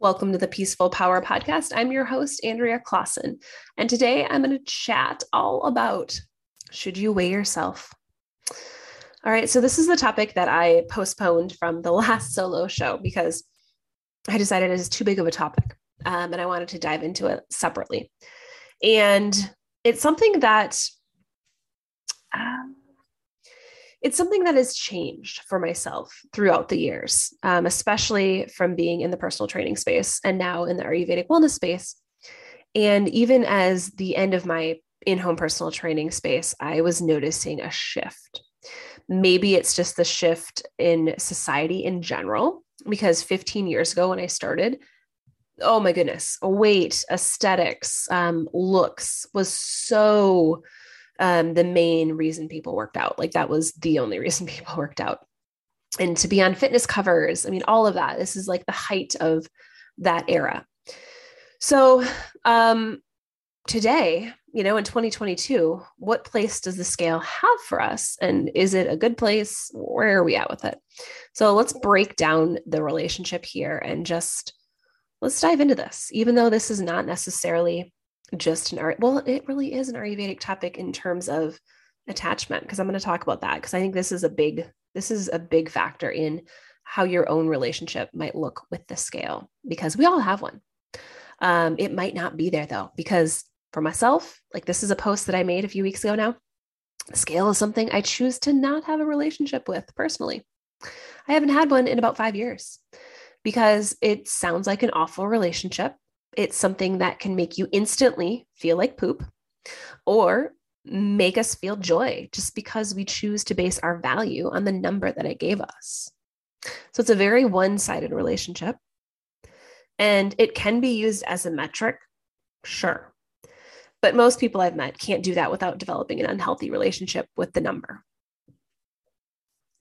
Welcome to the Peaceful Power Podcast. I'm your host, Andrea Clausen. And today I'm going to chat all about should you weigh yourself? All right. So, this is the topic that I postponed from the last solo show because I decided it is too big of a topic um, and I wanted to dive into it separately. And it's something that um, it's something that has changed for myself throughout the years, um, especially from being in the personal training space and now in the Ayurvedic wellness space. And even as the end of my in home personal training space, I was noticing a shift. Maybe it's just the shift in society in general, because 15 years ago when I started, oh my goodness, weight, aesthetics, um, looks was so um, the main reason people worked out. Like that was the only reason people worked out. And to be on fitness covers, I mean, all of that. This is like the height of that era. So um, today, you know, in 2022, what place does the scale have for us? And is it a good place? Where are we at with it? So let's break down the relationship here and just let's dive into this, even though this is not necessarily just an art. Well, it really is an Ayurvedic topic in terms of attachment, because I'm going to talk about that because I think this is a big this is a big factor in how your own relationship might look with the scale because we all have one. Um, it might not be there though, because for myself, like this is a post that I made a few weeks ago now. Scale is something I choose to not have a relationship with personally. I haven't had one in about five years because it sounds like an awful relationship it's something that can make you instantly feel like poop or make us feel joy just because we choose to base our value on the number that it gave us. So it's a very one sided relationship. And it can be used as a metric, sure. But most people I've met can't do that without developing an unhealthy relationship with the number.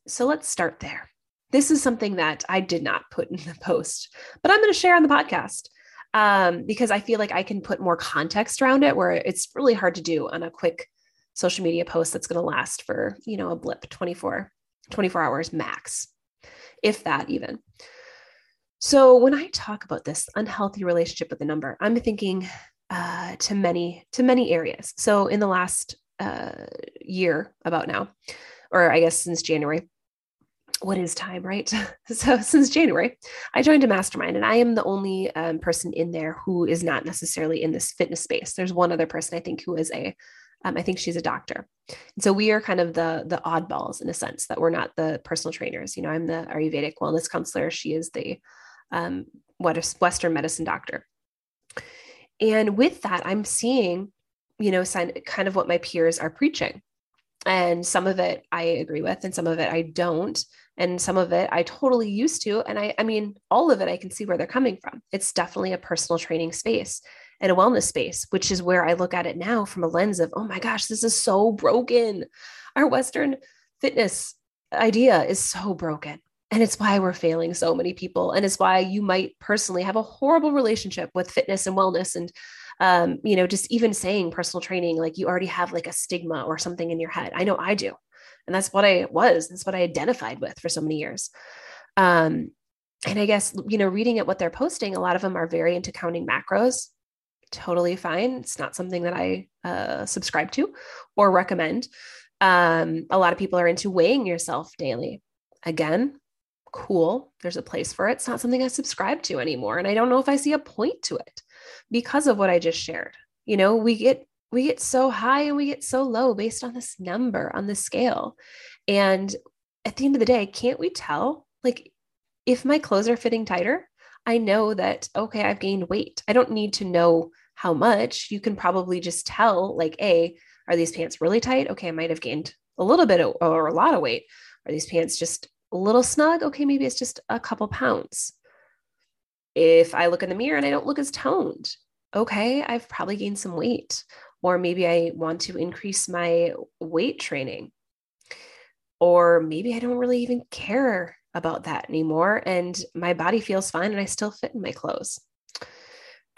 So let's start there. This is something that I did not put in the post, but I'm going to share on the podcast um, because I feel like I can put more context around it where it's really hard to do on a quick social media post that's going to last for, you know, a blip 24, 24 hours max, if that even. So when I talk about this unhealthy relationship with the number, I'm thinking uh, to many to many areas. So in the last uh, year, about now, or I guess since January, what is time, right? so since January, I joined a mastermind, and I am the only um, person in there who is not necessarily in this fitness space. There's one other person I think who is a, um, I think she's a doctor. And so we are kind of the the oddballs in a sense that we're not the personal trainers. You know, I'm the Ayurvedic wellness counselor. She is the um, what is Western medicine doctor. And with that, I'm seeing, you know, kind of what my peers are preaching. And some of it I agree with, and some of it I don't and some of it I totally used to. And I, I mean, all of it, I can see where they're coming from. It's definitely a personal training space and a wellness space, which is where I look at it now from a lens of, oh my gosh, this is so broken. Our Western fitness idea is so broken. And it's why we're failing so many people. And it's why you might personally have a horrible relationship with fitness and wellness. And, um, you know, just even saying personal training, like you already have like a stigma or something in your head. I know I do. And that's what I was. That's what I identified with for so many years. Um, and I guess, you know, reading at what they're posting, a lot of them are very into counting macros. Totally fine. It's not something that I uh, subscribe to or recommend. Um, a lot of people are into weighing yourself daily. Again, cool. There's a place for it. It's not something I subscribe to anymore. And I don't know if I see a point to it because of what I just shared. You know, we get we get so high and we get so low based on this number on the scale. And at the end of the day, can't we tell? Like, if my clothes are fitting tighter, I know that, okay, I've gained weight. I don't need to know how much. You can probably just tell, like, A, are these pants really tight? Okay, I might have gained a little bit of, or a lot of weight. Are these pants just a little snug? Okay, maybe it's just a couple pounds. If I look in the mirror and I don't look as toned, okay, I've probably gained some weight or maybe I want to increase my weight training. Or maybe I don't really even care about that anymore and my body feels fine and I still fit in my clothes.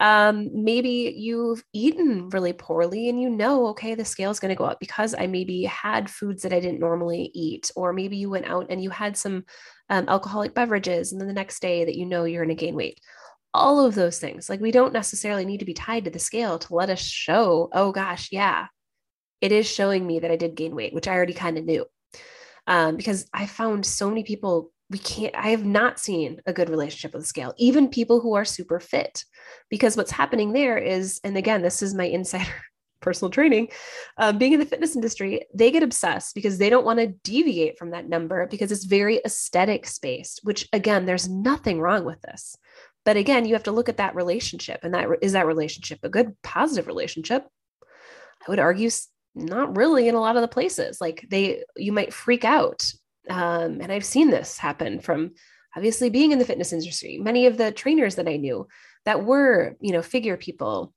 Um, maybe you've eaten really poorly and you know, okay, the scale is going to go up because I maybe had foods that I didn't normally eat, or maybe you went out and you had some um, alcoholic beverages, and then the next day that you know you're going to gain weight. All of those things. Like we don't necessarily need to be tied to the scale to let us show, oh gosh, yeah, it is showing me that I did gain weight, which I already kind of knew. Um, because I found so many people, we can't, I have not seen a good relationship with the scale, even people who are super fit. Because what's happening there is, and again, this is my insider personal training, um, being in the fitness industry, they get obsessed because they don't want to deviate from that number because it's very aesthetic based, which again, there's nothing wrong with this. But again, you have to look at that relationship and that is that relationship a good positive relationship? I would argue not really in a lot of the places. Like they, you might freak out. Um, and I've seen this happen from obviously being in the fitness industry. Many of the trainers that I knew that were, you know, figure people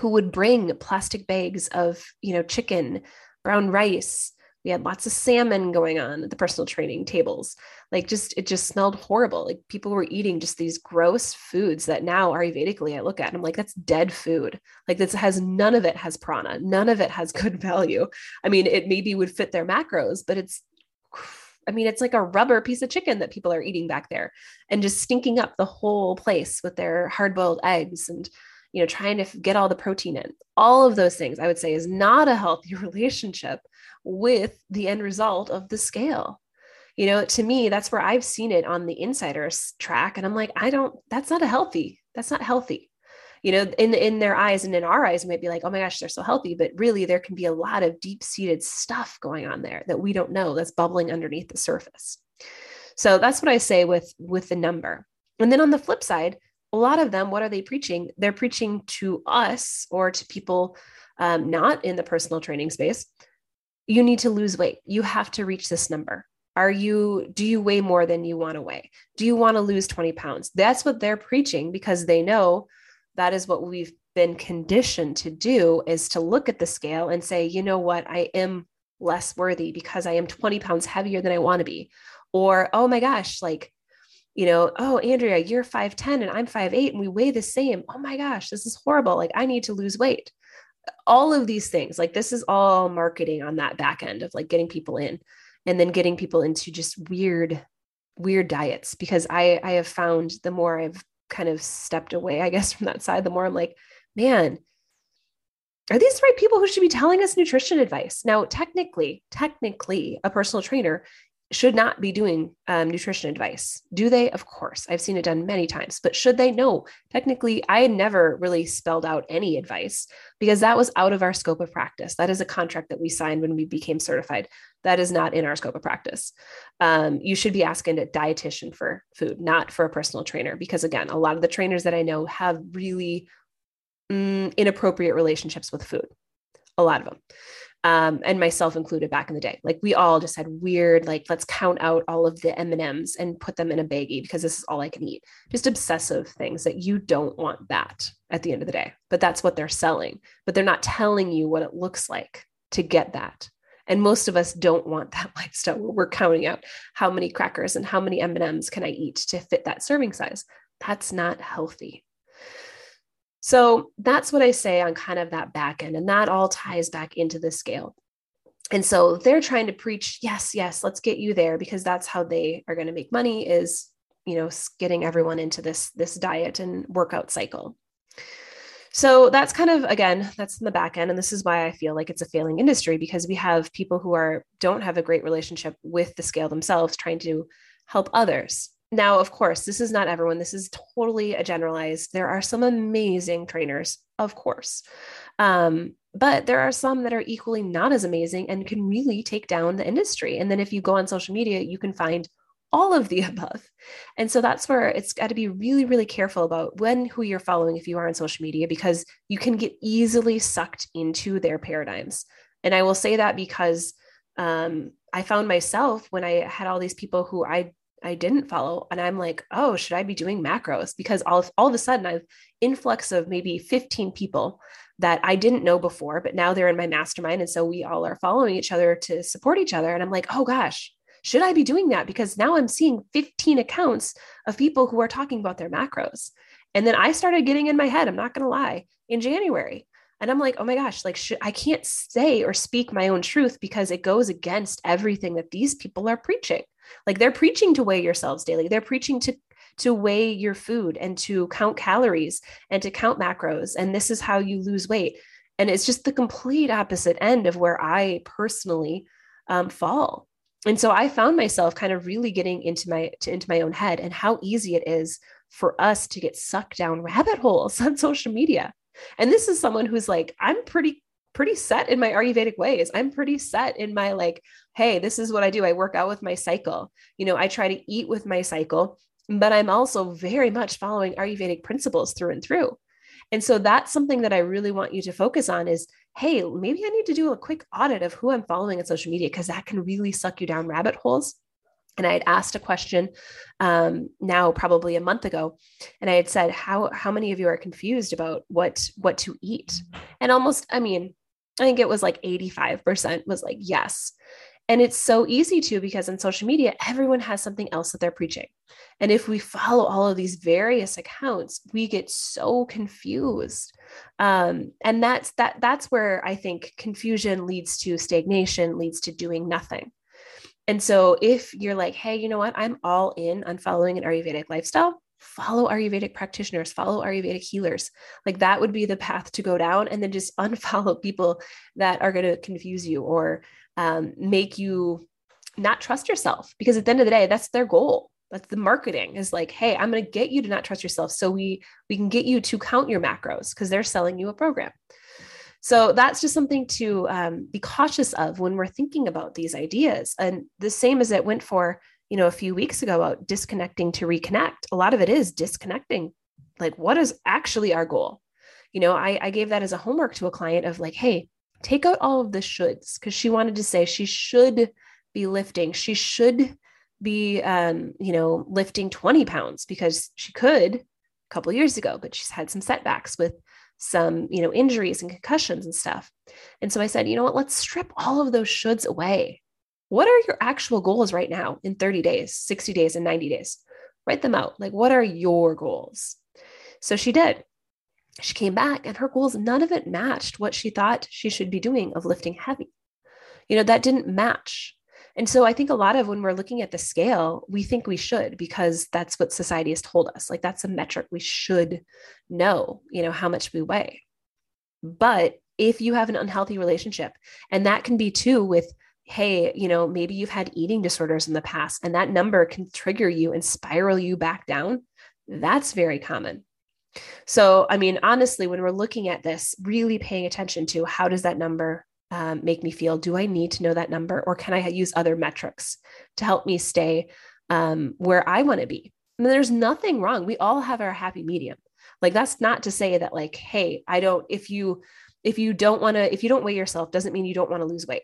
who would bring plastic bags of, you know, chicken, brown rice, we had lots of salmon going on at the personal training tables. Like just it just smelled horrible. Like people were eating just these gross foods that now ayurvedically i look at and i'm like that's dead food. Like this has none of it has prana. None of it has good value. I mean it maybe would fit their macros but it's I mean, it's like a rubber piece of chicken that people are eating back there and just stinking up the whole place with their hard boiled eggs and, you know, trying to get all the protein in. All of those things I would say is not a healthy relationship with the end result of the scale. You know, to me, that's where I've seen it on the insiders track. And I'm like, I don't, that's not a healthy, that's not healthy. You know, in in their eyes and in our eyes, we might be like, oh my gosh, they're so healthy. But really, there can be a lot of deep-seated stuff going on there that we don't know that's bubbling underneath the surface. So that's what I say with with the number. And then on the flip side, a lot of them, what are they preaching? They're preaching to us or to people um, not in the personal training space you need to lose weight. You have to reach this number. Are you, do you weigh more than you want to weigh? Do you want to lose 20 pounds? That's what they're preaching because they know that is what we've been conditioned to do is to look at the scale and say, you know what, I am less worthy because I am 20 pounds heavier than I want to be. Or, oh my gosh, like, you know, oh, Andrea, you're 5'10 and I'm 5'8 and we weigh the same. Oh my gosh, this is horrible. Like, I need to lose weight all of these things like this is all marketing on that back end of like getting people in and then getting people into just weird weird diets because i i have found the more i've kind of stepped away i guess from that side the more i'm like man are these the right people who should be telling us nutrition advice now technically technically a personal trainer should not be doing um, nutrition advice. Do they? Of course. I've seen it done many times, but should they? No. Technically, I never really spelled out any advice because that was out of our scope of practice. That is a contract that we signed when we became certified. That is not in our scope of practice. Um, you should be asking a dietitian for food, not for a personal trainer, because again, a lot of the trainers that I know have really mm, inappropriate relationships with food. A lot of them um, and myself included back in the day. Like we all just had weird, like let's count out all of the M and M's and put them in a baggie because this is all I can eat. Just obsessive things that you don't want that at the end of the day. But that's what they're selling. But they're not telling you what it looks like to get that. And most of us don't want that lifestyle where we're counting out how many crackers and how many M and M's can I eat to fit that serving size. That's not healthy. So that's what I say on kind of that back end. And that all ties back into the scale. And so they're trying to preach, yes, yes, let's get you there because that's how they are going to make money is, you know, getting everyone into this this diet and workout cycle. So that's kind of again, that's in the back end and this is why I feel like it's a failing industry because we have people who are don't have a great relationship with the scale themselves trying to help others. Now, of course, this is not everyone. This is totally a generalized. There are some amazing trainers, of course. Um, but there are some that are equally not as amazing and can really take down the industry. And then if you go on social media, you can find all of the above. And so that's where it's got to be really, really careful about when who you're following if you are on social media, because you can get easily sucked into their paradigms. And I will say that because um, I found myself when I had all these people who I I didn't follow. And I'm like, oh, should I be doing macros? Because all, all of a sudden I've influx of maybe 15 people that I didn't know before, but now they're in my mastermind. And so we all are following each other to support each other. And I'm like, oh gosh, should I be doing that? Because now I'm seeing 15 accounts of people who are talking about their macros. And then I started getting in my head, I'm not going to lie, in January. And I'm like, oh my gosh, like should, I can't say or speak my own truth because it goes against everything that these people are preaching. Like they're preaching to weigh yourselves daily. They're preaching to to weigh your food and to count calories and to count macros. And this is how you lose weight. And it's just the complete opposite end of where I personally um, fall. And so I found myself kind of really getting into my to, into my own head and how easy it is for us to get sucked down rabbit holes on social media. And this is someone who's like, I'm pretty pretty set in my Ayurvedic ways. I'm pretty set in my like, hey, this is what I do. I work out with my cycle. You know, I try to eat with my cycle, but I'm also very much following Ayurvedic principles through and through. And so that's something that I really want you to focus on is hey, maybe I need to do a quick audit of who I'm following on social media because that can really suck you down rabbit holes. And I had asked a question um, now, probably a month ago, and I had said, "How how many of you are confused about what what to eat?" And almost, I mean, I think it was like eighty five percent was like yes. And it's so easy to because in social media, everyone has something else that they're preaching. And if we follow all of these various accounts, we get so confused. Um, and that's that that's where I think confusion leads to stagnation, leads to doing nothing. And so if you're like, hey, you know what, I'm all in on following an Ayurvedic lifestyle, follow Ayurvedic practitioners, follow Ayurvedic healers. Like that would be the path to go down. And then just unfollow people that are going to confuse you or um, make you not trust yourself because at the end of the day that's their goal that's the marketing is like hey i'm going to get you to not trust yourself so we we can get you to count your macros because they're selling you a program so that's just something to um, be cautious of when we're thinking about these ideas and the same as it went for you know a few weeks ago about disconnecting to reconnect a lot of it is disconnecting like what is actually our goal you know I, I gave that as a homework to a client of like hey take out all of the shoulds because she wanted to say she should be lifting. She should be, um, you know, lifting 20 pounds because she could a couple years ago, but she's had some setbacks with some, you know, injuries and concussions and stuff. And so I said, you know what, let's strip all of those shoulds away. What are your actual goals right now in 30 days, 60 days, and 90 days? Write them out. Like, what are your goals? So she did she came back and her goals, none of it matched what she thought she should be doing of lifting heavy. You know, that didn't match. And so I think a lot of when we're looking at the scale, we think we should because that's what society has told us. Like that's a metric we should know, you know, how much we weigh. But if you have an unhealthy relationship, and that can be too with, hey, you know, maybe you've had eating disorders in the past and that number can trigger you and spiral you back down, that's very common. So, I mean, honestly, when we're looking at this, really paying attention to how does that number um, make me feel? Do I need to know that number, or can I use other metrics to help me stay um, where I want to be? Mean, there's nothing wrong. We all have our happy medium. Like that's not to say that, like, hey, I don't. If you if you don't want to, if you don't weigh yourself, doesn't mean you don't want to lose weight.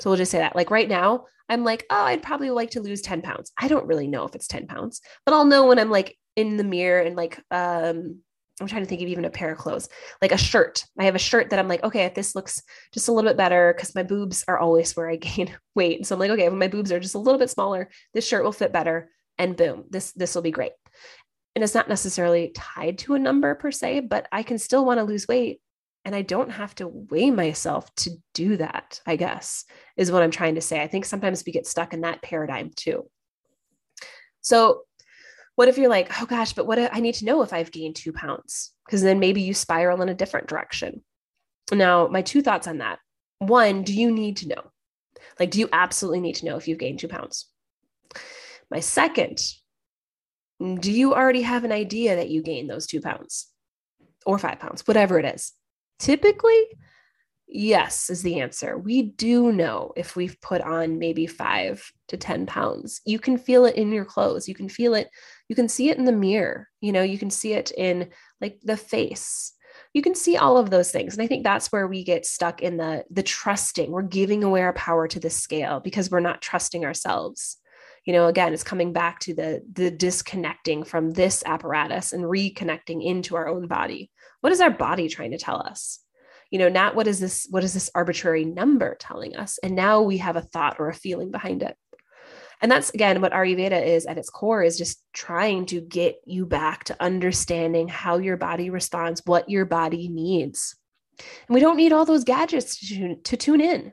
So we'll just say that. Like right now, I'm like, oh, I'd probably like to lose 10 pounds. I don't really know if it's 10 pounds, but I'll know when I'm like in the mirror and like um I'm trying to think of even a pair of clothes, like a shirt. I have a shirt that I'm like, okay, if this looks just a little bit better, because my boobs are always where I gain weight. So I'm like, okay, when my boobs are just a little bit smaller, this shirt will fit better. And boom, this this will be great. And it's not necessarily tied to a number per se, but I can still want to lose weight. And I don't have to weigh myself to do that, I guess, is what I'm trying to say. I think sometimes we get stuck in that paradigm too. So what if you're like, oh gosh, but what I need to know if I've gained two pounds? Because then maybe you spiral in a different direction. Now, my two thoughts on that. One, do you need to know? Like, do you absolutely need to know if you've gained two pounds? My second, do you already have an idea that you gained those two pounds or five pounds, whatever it is? Typically, Yes, is the answer. We do know if we've put on maybe five to 10 pounds. You can feel it in your clothes. You can feel it. You can see it in the mirror. You know, you can see it in like the face. You can see all of those things. And I think that's where we get stuck in the the trusting. We're giving away our power to the scale because we're not trusting ourselves. You know, again, it's coming back to the the disconnecting from this apparatus and reconnecting into our own body. What is our body trying to tell us? you know not what is this what is this arbitrary number telling us and now we have a thought or a feeling behind it and that's again what ayurveda is at its core is just trying to get you back to understanding how your body responds what your body needs and we don't need all those gadgets to tune, to tune in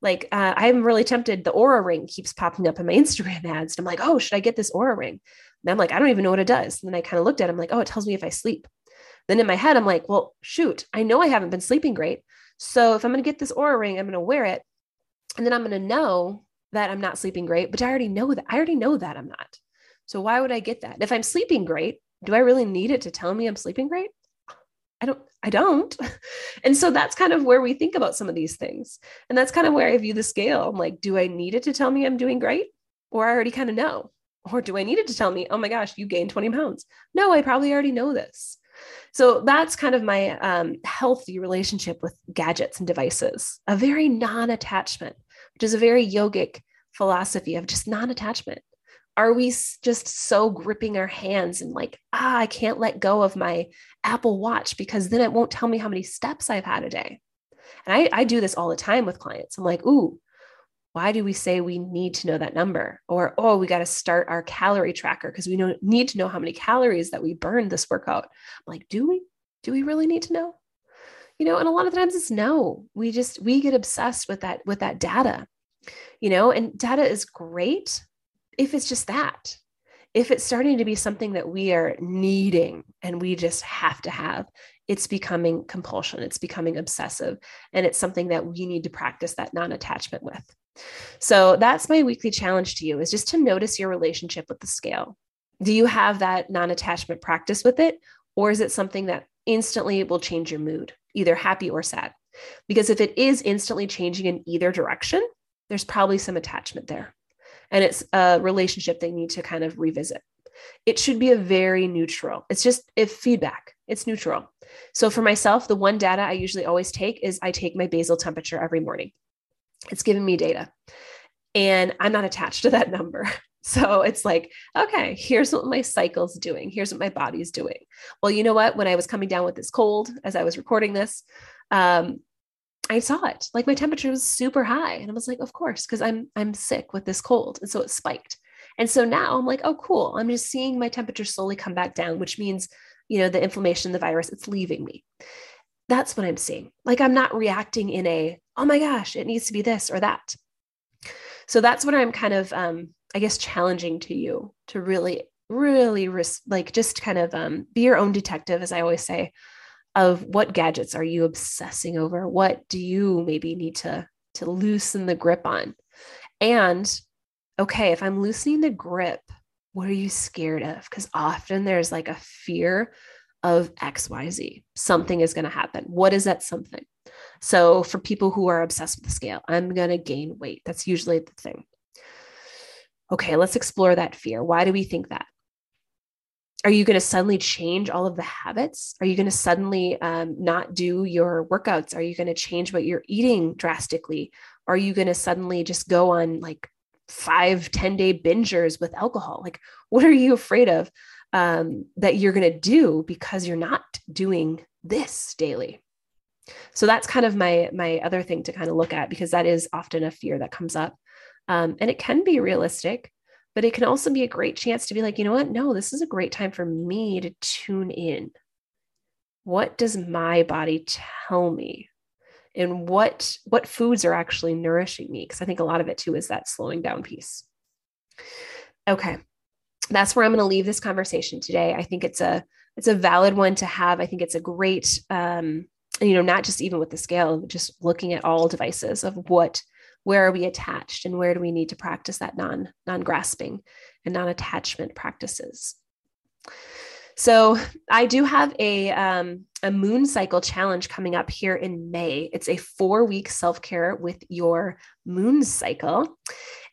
like uh, i'm really tempted the Oura ring keeps popping up in my instagram ads and i'm like oh should i get this Oura ring And I'm like, I don't even know what it does. And then I kind of looked at it, I'm like, oh, it tells me if I sleep. Then in my head, I'm like, well, shoot, I know I haven't been sleeping great. So if I'm going to get this Oura ring, I'm going to wear it. And then I'm going to know that I'm not sleeping great, but I already know that. I already know that I'm not. So why would I get that? If I'm sleeping great, do I really need it to tell me I'm sleeping great? I don't, I don't. And so that's kind of where we think about some of these things. And that's kind of where I view the scale. I'm like, do I need it to tell me I'm doing great? Or I already kind of know. Or do I need it to tell me, oh my gosh, you gained 20 pounds? No, I probably already know this. So that's kind of my um, healthy relationship with gadgets and devices, a very non attachment, which is a very yogic philosophy of just non attachment. Are we just so gripping our hands and like, ah, I can't let go of my Apple Watch because then it won't tell me how many steps I've had a day? And I, I do this all the time with clients. I'm like, ooh, why do we say we need to know that number? Or, oh, we got to start our calorie tracker because we need to know how many calories that we burned this workout. I'm like, do we? Do we really need to know? You know, and a lot of times it's no. We just we get obsessed with that with that data. You know, and data is great if it's just that. If it's starting to be something that we are needing and we just have to have, it's becoming compulsion, it's becoming obsessive, and it's something that we need to practice that non attachment with. So that's my weekly challenge to you is just to notice your relationship with the scale. Do you have that non attachment practice with it? Or is it something that instantly will change your mood, either happy or sad? Because if it is instantly changing in either direction, there's probably some attachment there. And it's a relationship they need to kind of revisit. It should be a very neutral. It's just if feedback, it's neutral. So for myself, the one data I usually always take is I take my basal temperature every morning it's giving me data and I'm not attached to that number. So it's like, okay, here's what my cycle's doing. Here's what my body's doing. Well, you know what? When I was coming down with this cold as I was recording this, um, I saw it. Like my temperature was super high. And I was like, of course, because I'm I'm sick with this cold. And so it spiked. And so now I'm like, oh, cool. I'm just seeing my temperature slowly come back down, which means, you know, the inflammation, the virus, it's leaving me. That's what I'm seeing. Like I'm not reacting in a, oh my gosh, it needs to be this or that. So that's what I'm kind of, um, I guess, challenging to you to really, really ris- like just kind of um, be your own detective, as I always say, of what gadgets are you obsessing over? What do you maybe need to to loosen the grip on? And okay, if I'm loosening the grip, what are you scared of? Because often there's like a fear of XYZ. Something is going to happen. What is that something? So, for people who are obsessed with the scale, I'm going to gain weight. That's usually the thing. Okay, let's explore that fear. Why do we think that? Are you going to suddenly change all of the habits? Are you going to suddenly um, not do your workouts? Are you going to change what you're eating drastically? Are you going to suddenly just go on like five, 10 day bingers with alcohol? Like, what are you afraid of? Um, that you're going to do because you're not doing this daily. So that's kind of my my other thing to kind of look at because that is often a fear that comes up, um, and it can be realistic, but it can also be a great chance to be like, you know what? No, this is a great time for me to tune in. What does my body tell me? and what what foods are actually nourishing me because i think a lot of it too is that slowing down piece okay that's where I'm going to leave this conversation today. I think it's a it's a valid one to have. I think it's a great um, you know, not just even with the scale, just looking at all devices of what where are we attached and where do we need to practice that non non grasping and non attachment practices. So I do have a um, a moon cycle challenge coming up here in May. It's a four week self care with your moon cycle,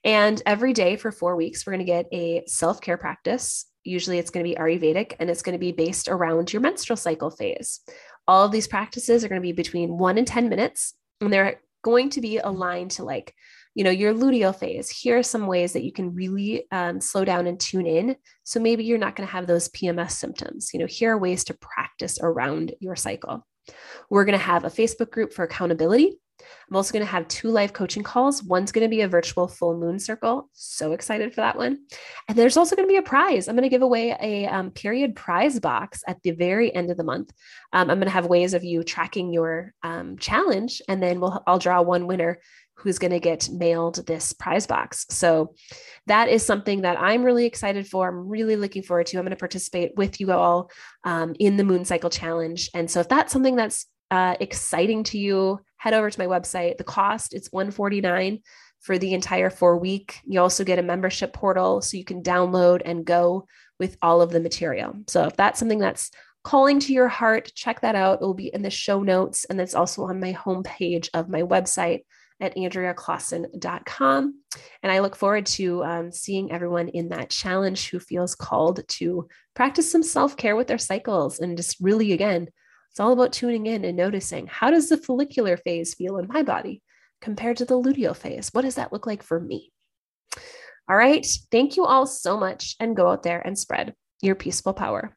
and every day for four weeks, we're going to get a self care practice. Usually it's going to be Ayurvedic and it's going to be based around your menstrual cycle phase. All of these practices are going to be between one and 10 minutes, and they're going to be aligned to like, you know, your luteal phase. Here are some ways that you can really um, slow down and tune in. So maybe you're not going to have those PMS symptoms. You know, here are ways to practice around your cycle. We're going to have a Facebook group for accountability. I'm also going to have two live coaching calls. One's going to be a virtual full moon circle. So excited for that one. And there's also going to be a prize. I'm going to give away a um, period prize box at the very end of the month. Um, I'm going to have ways of you tracking your um, challenge, and then we'll I'll draw one winner who's going to get mailed this prize box. So that is something that I'm really excited for. I'm really looking forward to. I'm going to participate with you all um, in the Moon Cycle Challenge. And so if that's something that's uh, exciting to you, head over to my website. The cost it's 149 for the entire four week. You also get a membership portal so you can download and go with all of the material. So if that's something that's calling to your heart, check that out. It will be in the show notes and it's also on my homepage of my website at andreaclausen.com. And I look forward to um, seeing everyone in that challenge who feels called to practice some self care with their cycles and just really, again, it's all about tuning in and noticing how does the follicular phase feel in my body compared to the luteal phase? What does that look like for me? All right. Thank you all so much and go out there and spread your peaceful power.